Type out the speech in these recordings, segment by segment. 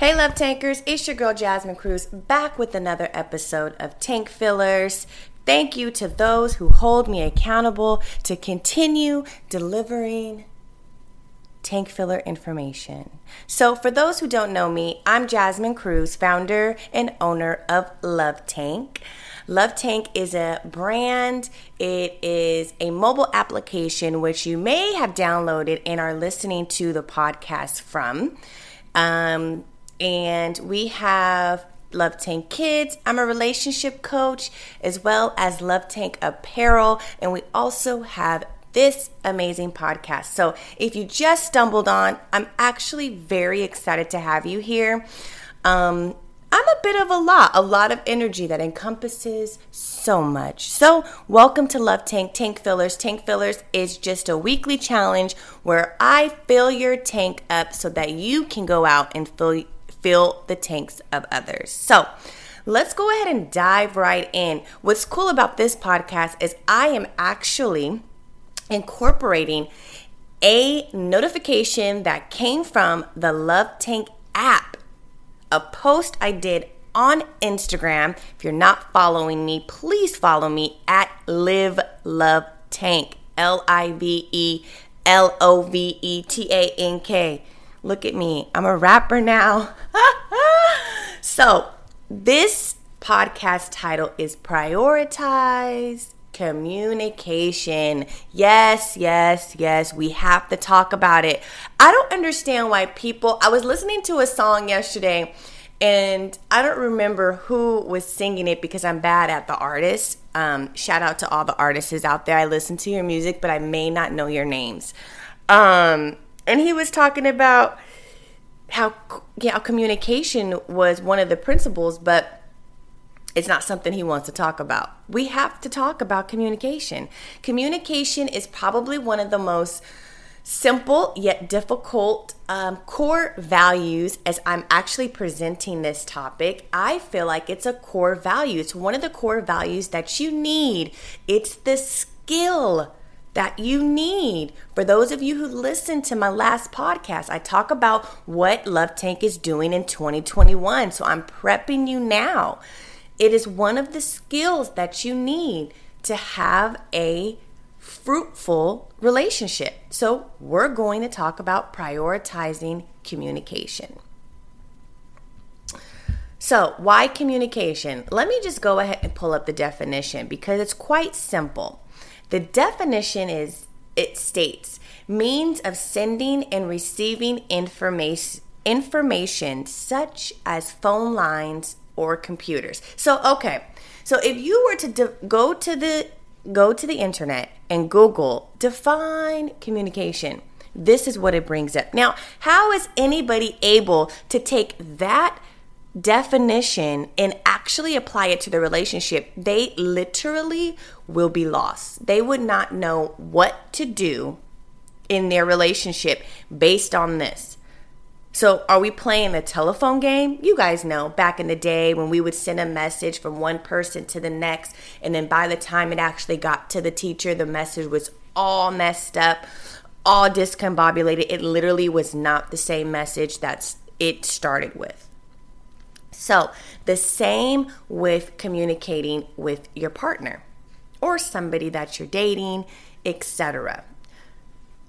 Hey, love tankers, it's your girl Jasmine Cruz back with another episode of Tank Fillers. Thank you to those who hold me accountable to continue delivering tank filler information. So, for those who don't know me, I'm Jasmine Cruz, founder and owner of Love Tank. Love Tank is a brand, it is a mobile application which you may have downloaded and are listening to the podcast from. Um, and we have Love Tank Kids. I'm a relationship coach as well as Love Tank Apparel. And we also have this amazing podcast. So if you just stumbled on, I'm actually very excited to have you here. Um, I'm a bit of a lot, a lot of energy that encompasses so much. So, welcome to Love Tank Tank Fillers. Tank Fillers is just a weekly challenge where I fill your tank up so that you can go out and fill fill the tanks of others. So, let's go ahead and dive right in. What's cool about this podcast is I am actually incorporating a notification that came from the Love Tank app a post I did on Instagram. If you're not following me, please follow me at Live Love Tank. L I V E L O V E T A N K. Look at me. I'm a rapper now. so, this podcast title is Prioritize Communication. Yes, yes, yes. We have to talk about it. I don't understand why people. I was listening to a song yesterday and I don't remember who was singing it because I'm bad at the artist. Um, shout out to all the artists out there. I listen to your music, but I may not know your names. Um, and he was talking about how yeah, communication was one of the principles, but it's not something he wants to talk about. We have to talk about communication. Communication is probably one of the most simple yet difficult um, core values as I'm actually presenting this topic. I feel like it's a core value. It's one of the core values that you need. It's the skill that you need. For those of you who listened to my last podcast, I talk about what Love Tank is doing in 2021. So I'm prepping you now. It is one of the skills that you need to have a fruitful relationship. So, we're going to talk about prioritizing communication. So, why communication? Let me just go ahead and pull up the definition because it's quite simple. The definition is it states means of sending and receiving information information such as phone lines, or computers. So, okay. So if you were to de- go to the go to the internet and Google define communication, this is what it brings up. Now, how is anybody able to take that definition and actually apply it to the relationship? They literally will be lost. They would not know what to do in their relationship based on this. So, are we playing the telephone game? You guys know back in the day when we would send a message from one person to the next, and then by the time it actually got to the teacher, the message was all messed up, all discombobulated. It literally was not the same message that it started with. So, the same with communicating with your partner or somebody that you're dating, etc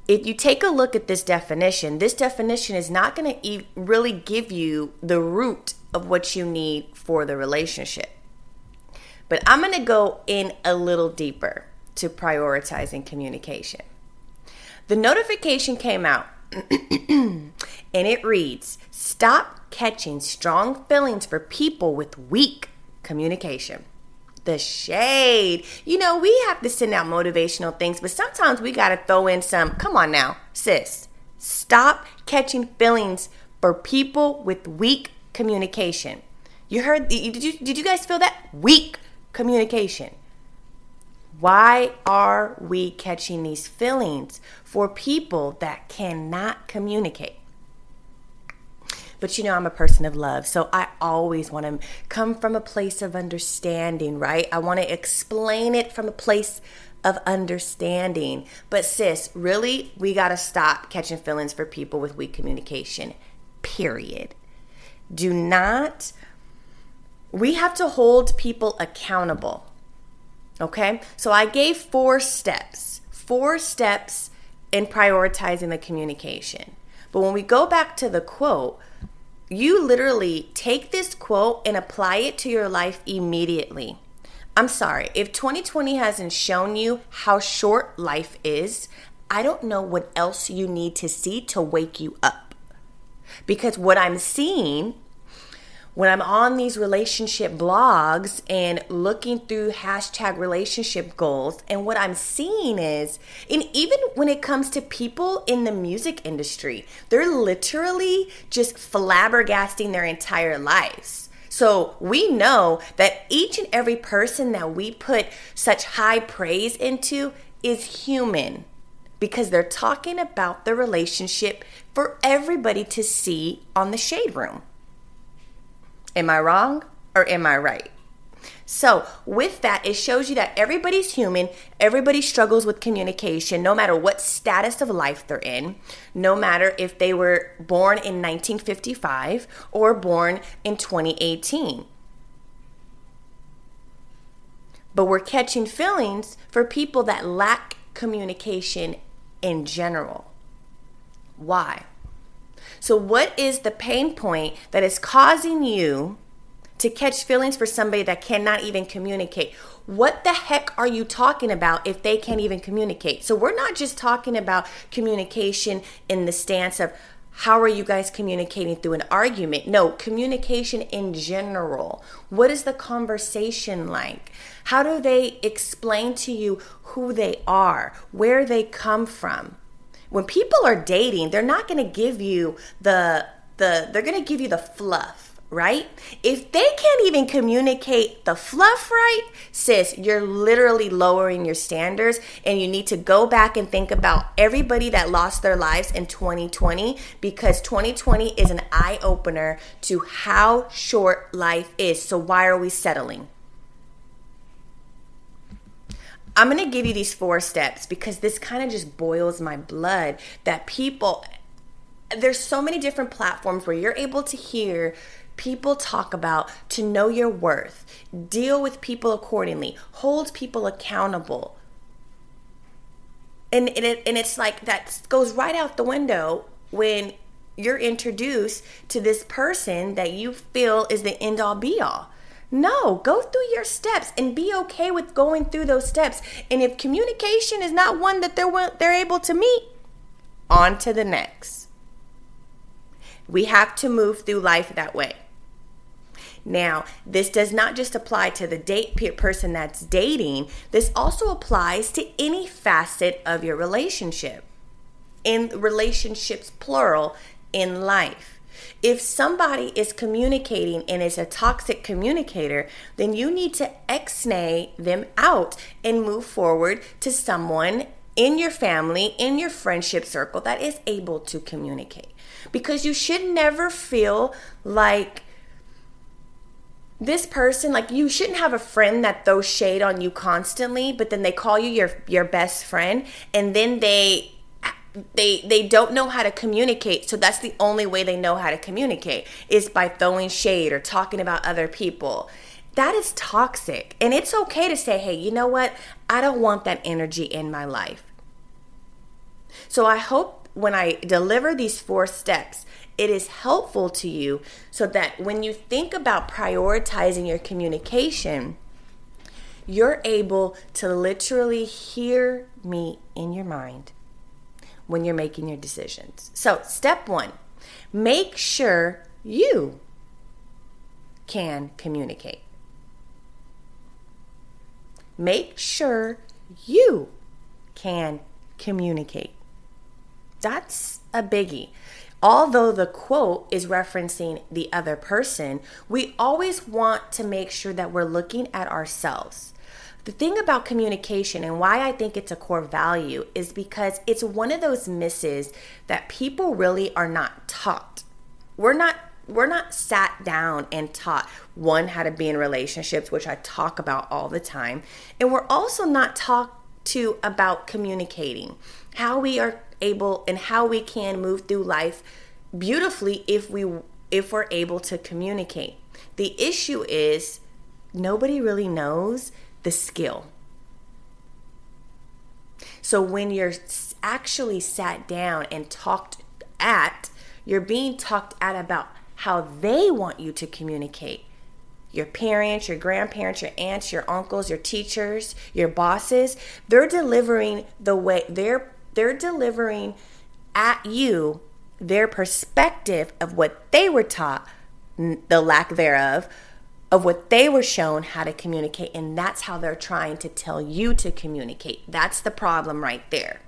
if you take a look at this definition, this definition is not going to e- really give you the root of what you need for the relationship. But I'm going to go in a little deeper to prioritizing communication. The notification came out and it reads Stop catching strong feelings for people with weak communication the shade. You know, we have to send out motivational things, but sometimes we got to throw in some, come on now, sis. Stop catching feelings for people with weak communication. You heard did you did you guys feel that weak communication? Why are we catching these feelings for people that cannot communicate? But you know, I'm a person of love. So I always want to come from a place of understanding, right? I want to explain it from a place of understanding. But sis, really, we got to stop catching feelings for people with weak communication. Period. do not, we have to hold people accountable. Okay? So I gave four steps, four steps in prioritizing the communication. But when we go back to the quote, you literally take this quote and apply it to your life immediately. I'm sorry, if 2020 hasn't shown you how short life is, I don't know what else you need to see to wake you up. Because what I'm seeing when I'm on these relationship blogs and looking through hashtag relationship goals, and what I'm seeing is, and even when it comes to people in the music industry, they're literally just flabbergasting their entire lives. So we know that each and every person that we put such high praise into is human because they're talking about the relationship for everybody to see on the shade room. Am I wrong or am I right? So, with that, it shows you that everybody's human, everybody struggles with communication, no matter what status of life they're in, no matter if they were born in 1955 or born in 2018. But we're catching feelings for people that lack communication in general. Why? So, what is the pain point that is causing you to catch feelings for somebody that cannot even communicate? What the heck are you talking about if they can't even communicate? So, we're not just talking about communication in the stance of how are you guys communicating through an argument? No, communication in general. What is the conversation like? How do they explain to you who they are, where they come from? When people are dating, they're not going to give you the the they're going to give you the fluff, right? If they can't even communicate the fluff right, sis, you're literally lowering your standards and you need to go back and think about everybody that lost their lives in 2020 because 2020 is an eye opener to how short life is. So why are we settling? I'm going to give you these four steps because this kind of just boils my blood that people, there's so many different platforms where you're able to hear people talk about to know your worth, deal with people accordingly, hold people accountable. And, and, it, and it's like that goes right out the window when you're introduced to this person that you feel is the end all be all. No, go through your steps and be okay with going through those steps. And if communication is not one that they're they're able to meet, on to the next. We have to move through life that way. Now, this does not just apply to the date person that's dating. This also applies to any facet of your relationship. In relationships plural in life. If somebody is communicating and is a toxic communicator, then you need to ex-nay them out and move forward to someone in your family, in your friendship circle that is able to communicate. Because you should never feel like this person like you shouldn't have a friend that throws shade on you constantly but then they call you your your best friend and then they they they don't know how to communicate so that's the only way they know how to communicate is by throwing shade or talking about other people. That is toxic and it's okay to say hey you know what? I don't want that energy in my life. So i hope when i deliver these four steps it is helpful to you so that when you think about prioritizing your communication you're able to literally hear me in your mind when you're making your decisions. So, step one make sure you can communicate. Make sure you can communicate. That's a biggie. Although the quote is referencing the other person, we always want to make sure that we're looking at ourselves. The thing about communication and why I think it's a core value is because it's one of those misses that people really are not taught. We're not we're not sat down and taught one how to be in relationships, which I talk about all the time, and we're also not talked to about communicating, how we are able and how we can move through life beautifully if we if we're able to communicate. The issue is nobody really knows the skill. So when you're actually sat down and talked at, you're being talked at about how they want you to communicate. Your parents, your grandparents, your aunts, your uncles, your teachers, your bosses, they're delivering the way they're they're delivering at you their perspective of what they were taught, the lack thereof, of what they were shown how to communicate. And that's how they're trying to tell you to communicate. That's the problem right there.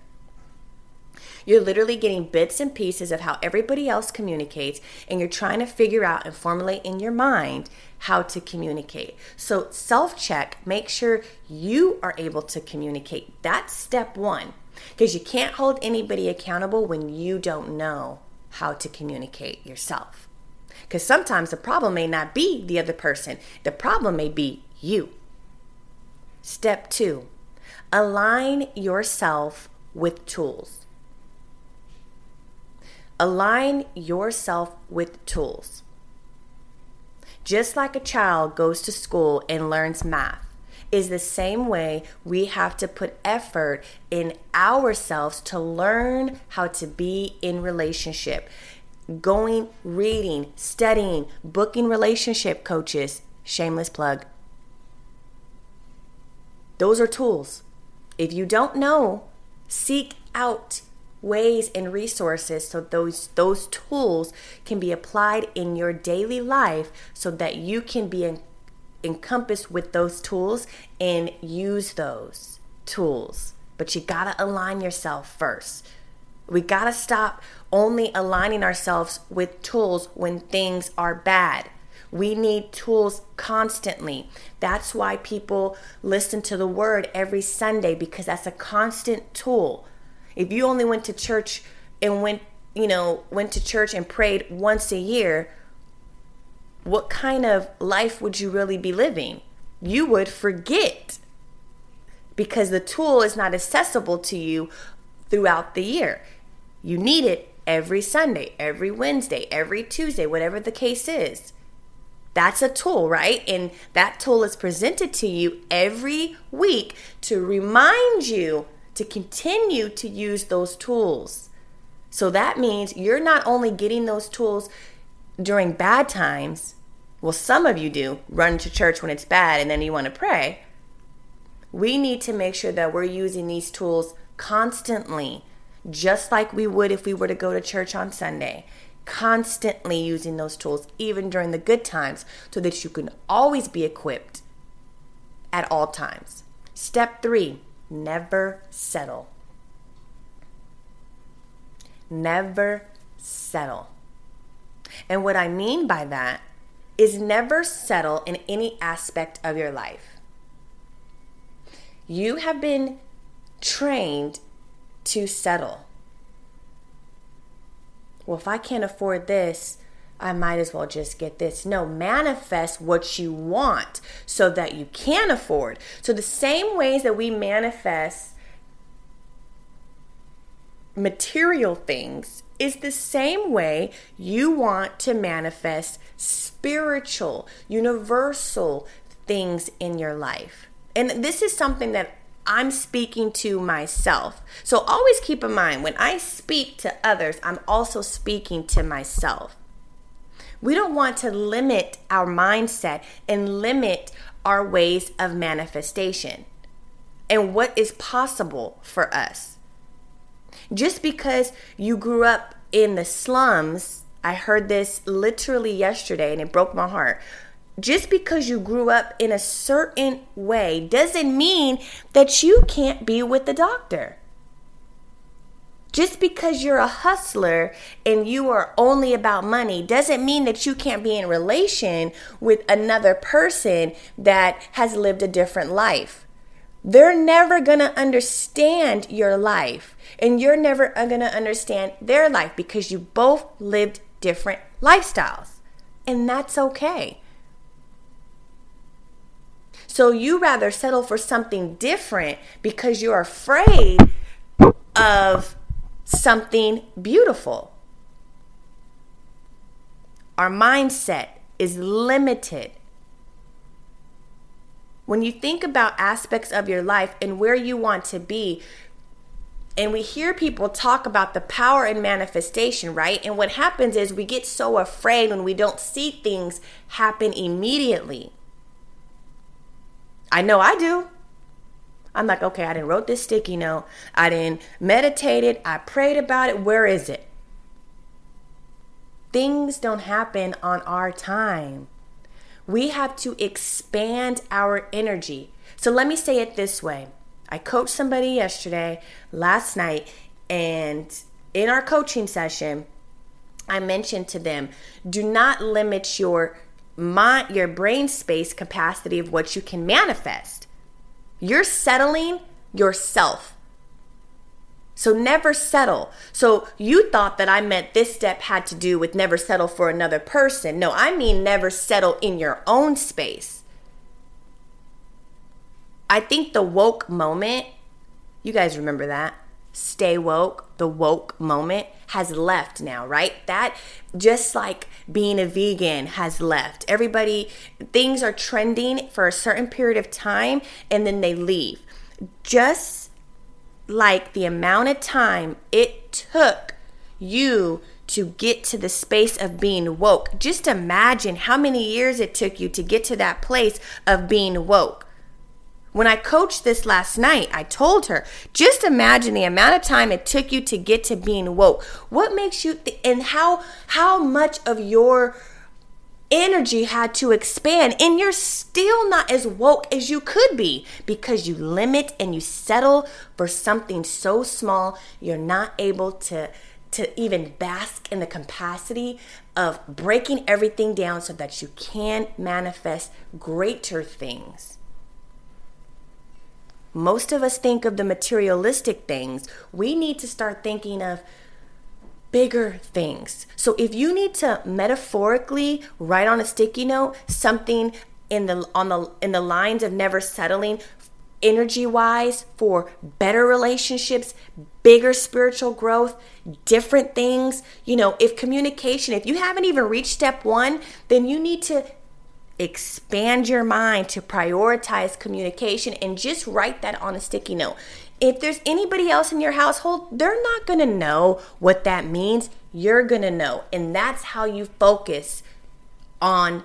You're literally getting bits and pieces of how everybody else communicates, and you're trying to figure out and formulate in your mind how to communicate. So, self check, make sure you are able to communicate. That's step one, because you can't hold anybody accountable when you don't know how to communicate yourself. Because sometimes the problem may not be the other person, the problem may be you. Step two, align yourself with tools. Align yourself with tools. Just like a child goes to school and learns math, is the same way we have to put effort in ourselves to learn how to be in relationship. Going, reading, studying, booking relationship coaches, shameless plug. Those are tools. If you don't know, seek out ways and resources so those those tools can be applied in your daily life so that you can be in, encompassed with those tools and use those tools but you got to align yourself first we got to stop only aligning ourselves with tools when things are bad we need tools constantly. That's why people listen to the word every Sunday because that's a constant tool. If you only went to church and went, you know, went to church and prayed once a year, what kind of life would you really be living? You would forget because the tool is not accessible to you throughout the year. You need it every Sunday, every Wednesday, every Tuesday, whatever the case is. That's a tool, right? And that tool is presented to you every week to remind you to continue to use those tools. So that means you're not only getting those tools during bad times. Well, some of you do run to church when it's bad and then you want to pray. We need to make sure that we're using these tools constantly, just like we would if we were to go to church on Sunday. Constantly using those tools, even during the good times, so that you can always be equipped at all times. Step three never settle. Never settle. And what I mean by that is never settle in any aspect of your life. You have been trained to settle. Well, if I can't afford this, I might as well just get this. No, manifest what you want so that you can afford. So, the same ways that we manifest material things is the same way you want to manifest spiritual, universal things in your life. And this is something that I'm speaking to myself. So always keep in mind when I speak to others, I'm also speaking to myself. We don't want to limit our mindset and limit our ways of manifestation and what is possible for us. Just because you grew up in the slums, I heard this literally yesterday and it broke my heart. Just because you grew up in a certain way doesn't mean that you can't be with the doctor. Just because you're a hustler and you are only about money doesn't mean that you can't be in relation with another person that has lived a different life. They're never going to understand your life, and you're never going to understand their life because you both lived different lifestyles. And that's okay. So you rather settle for something different because you're afraid of something beautiful. our mindset is limited. When you think about aspects of your life and where you want to be, and we hear people talk about the power and manifestation, right? And what happens is we get so afraid when we don't see things happen immediately. I know I do. I'm like, okay, I didn't wrote this sticky note. I didn't meditate it. I prayed about it. Where is it? Things don't happen on our time. We have to expand our energy. So let me say it this way I coached somebody yesterday, last night, and in our coaching session, I mentioned to them do not limit your mind, your brain space capacity of what you can manifest. You're settling yourself. So never settle. So you thought that I meant this step had to do with never settle for another person. No, I mean never settle in your own space. I think the woke moment, you guys remember that? Stay woke, the woke moment has left now, right? That just like being a vegan has left. Everybody, things are trending for a certain period of time and then they leave. Just like the amount of time it took you to get to the space of being woke. Just imagine how many years it took you to get to that place of being woke. When I coached this last night, I told her, just imagine the amount of time it took you to get to being woke. What makes you th- and how how much of your energy had to expand and you're still not as woke as you could be because you limit and you settle for something so small you're not able to to even bask in the capacity of breaking everything down so that you can manifest greater things most of us think of the materialistic things. We need to start thinking of bigger things. So if you need to metaphorically write on a sticky note something in the on the in the lines of never settling energy wise for better relationships, bigger spiritual growth, different things, you know, if communication, if you haven't even reached step 1, then you need to expand your mind to prioritize communication and just write that on a sticky note. If there's anybody else in your household, they're not to know what that means. You're to know. And that's how you focus on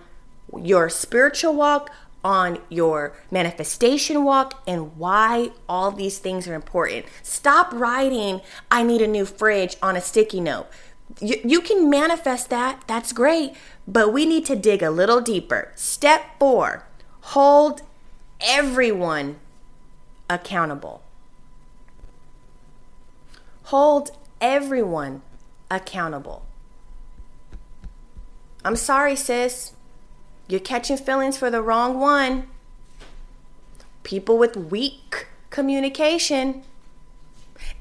your spiritual walk, on your manifestation walk, and why all these things are important. Stop writing, I need a new fridge on a sticky note. You, you can manifest that, that's great, but we need to dig a little deeper. Step four hold everyone accountable. Hold everyone accountable. I'm sorry, sis. You're catching feelings for the wrong one. People with weak communication,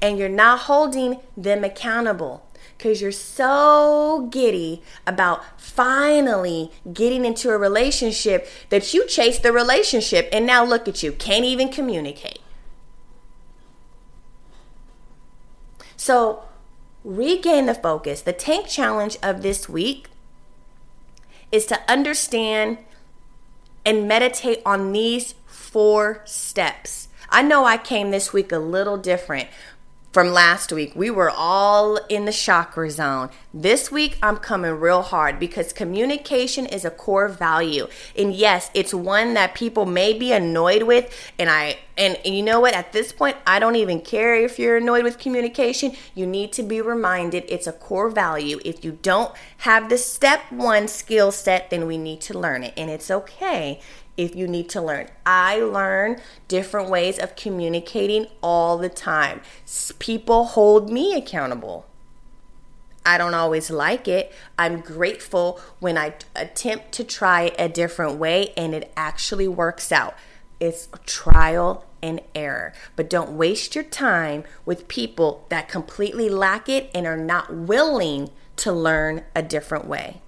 and you're not holding them accountable because you're so giddy about finally getting into a relationship that you chase the relationship and now look at you, can't even communicate. So, regain the focus. The tank challenge of this week is to understand and meditate on these four steps. I know I came this week a little different, from last week. We were all in the chakra zone. This week, I'm coming real hard because communication is a core value. And yes, it's one that people may be annoyed with. And I, and, you know what? At this point, I don't even care if you're annoyed with communication. You need to be reminded it's a core value. If you don't have the step one skill set, then we need to learn it. And it's okay if you need to learn. I learn different ways of communicating all the time. People hold me accountable. I don't always like it. I'm grateful when I attempt to try a different way and it actually works out. It's trial and error. But don't waste your time with people that completely lack it and are not willing to learn a different way.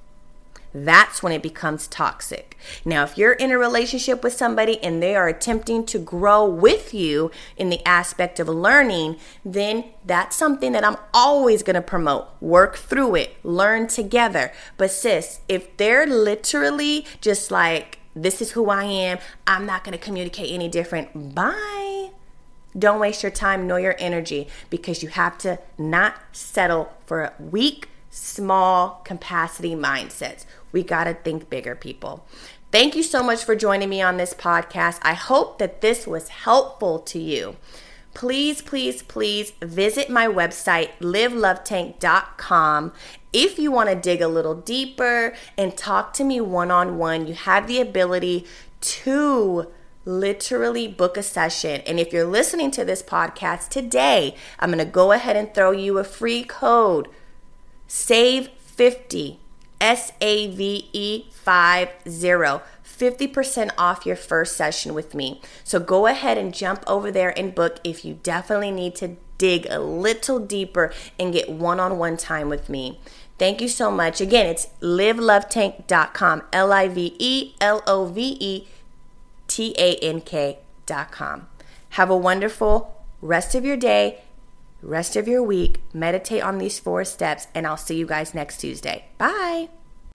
That's when it becomes toxic. Now, if you're in a relationship with somebody and they are attempting to grow with you in the aspect of learning, then that's something that I'm always going to promote. Work through it, learn together. But, sis, if they're literally just like, this is who I am, I'm not going to communicate any different, bye. Don't waste your time nor your energy because you have to not settle for a weak, small capacity mindsets. We got to think bigger, people. Thank you so much for joining me on this podcast. I hope that this was helpful to you. Please, please, please visit my website, livelovetank.com. If you want to dig a little deeper and talk to me one on one, you have the ability to literally book a session. And if you're listening to this podcast today, I'm going to go ahead and throw you a free code. Save 50 S A V E 50. 50% off your first session with me. So go ahead and jump over there and book if you definitely need to dig a little deeper and get one on one time with me. Thank you so much. Again, it's livelovetank.com. L I V E L O V E T A N K.com. Have a wonderful rest of your day rest of your week, meditate on these four steps, and I'll see you guys next Tuesday. Bye.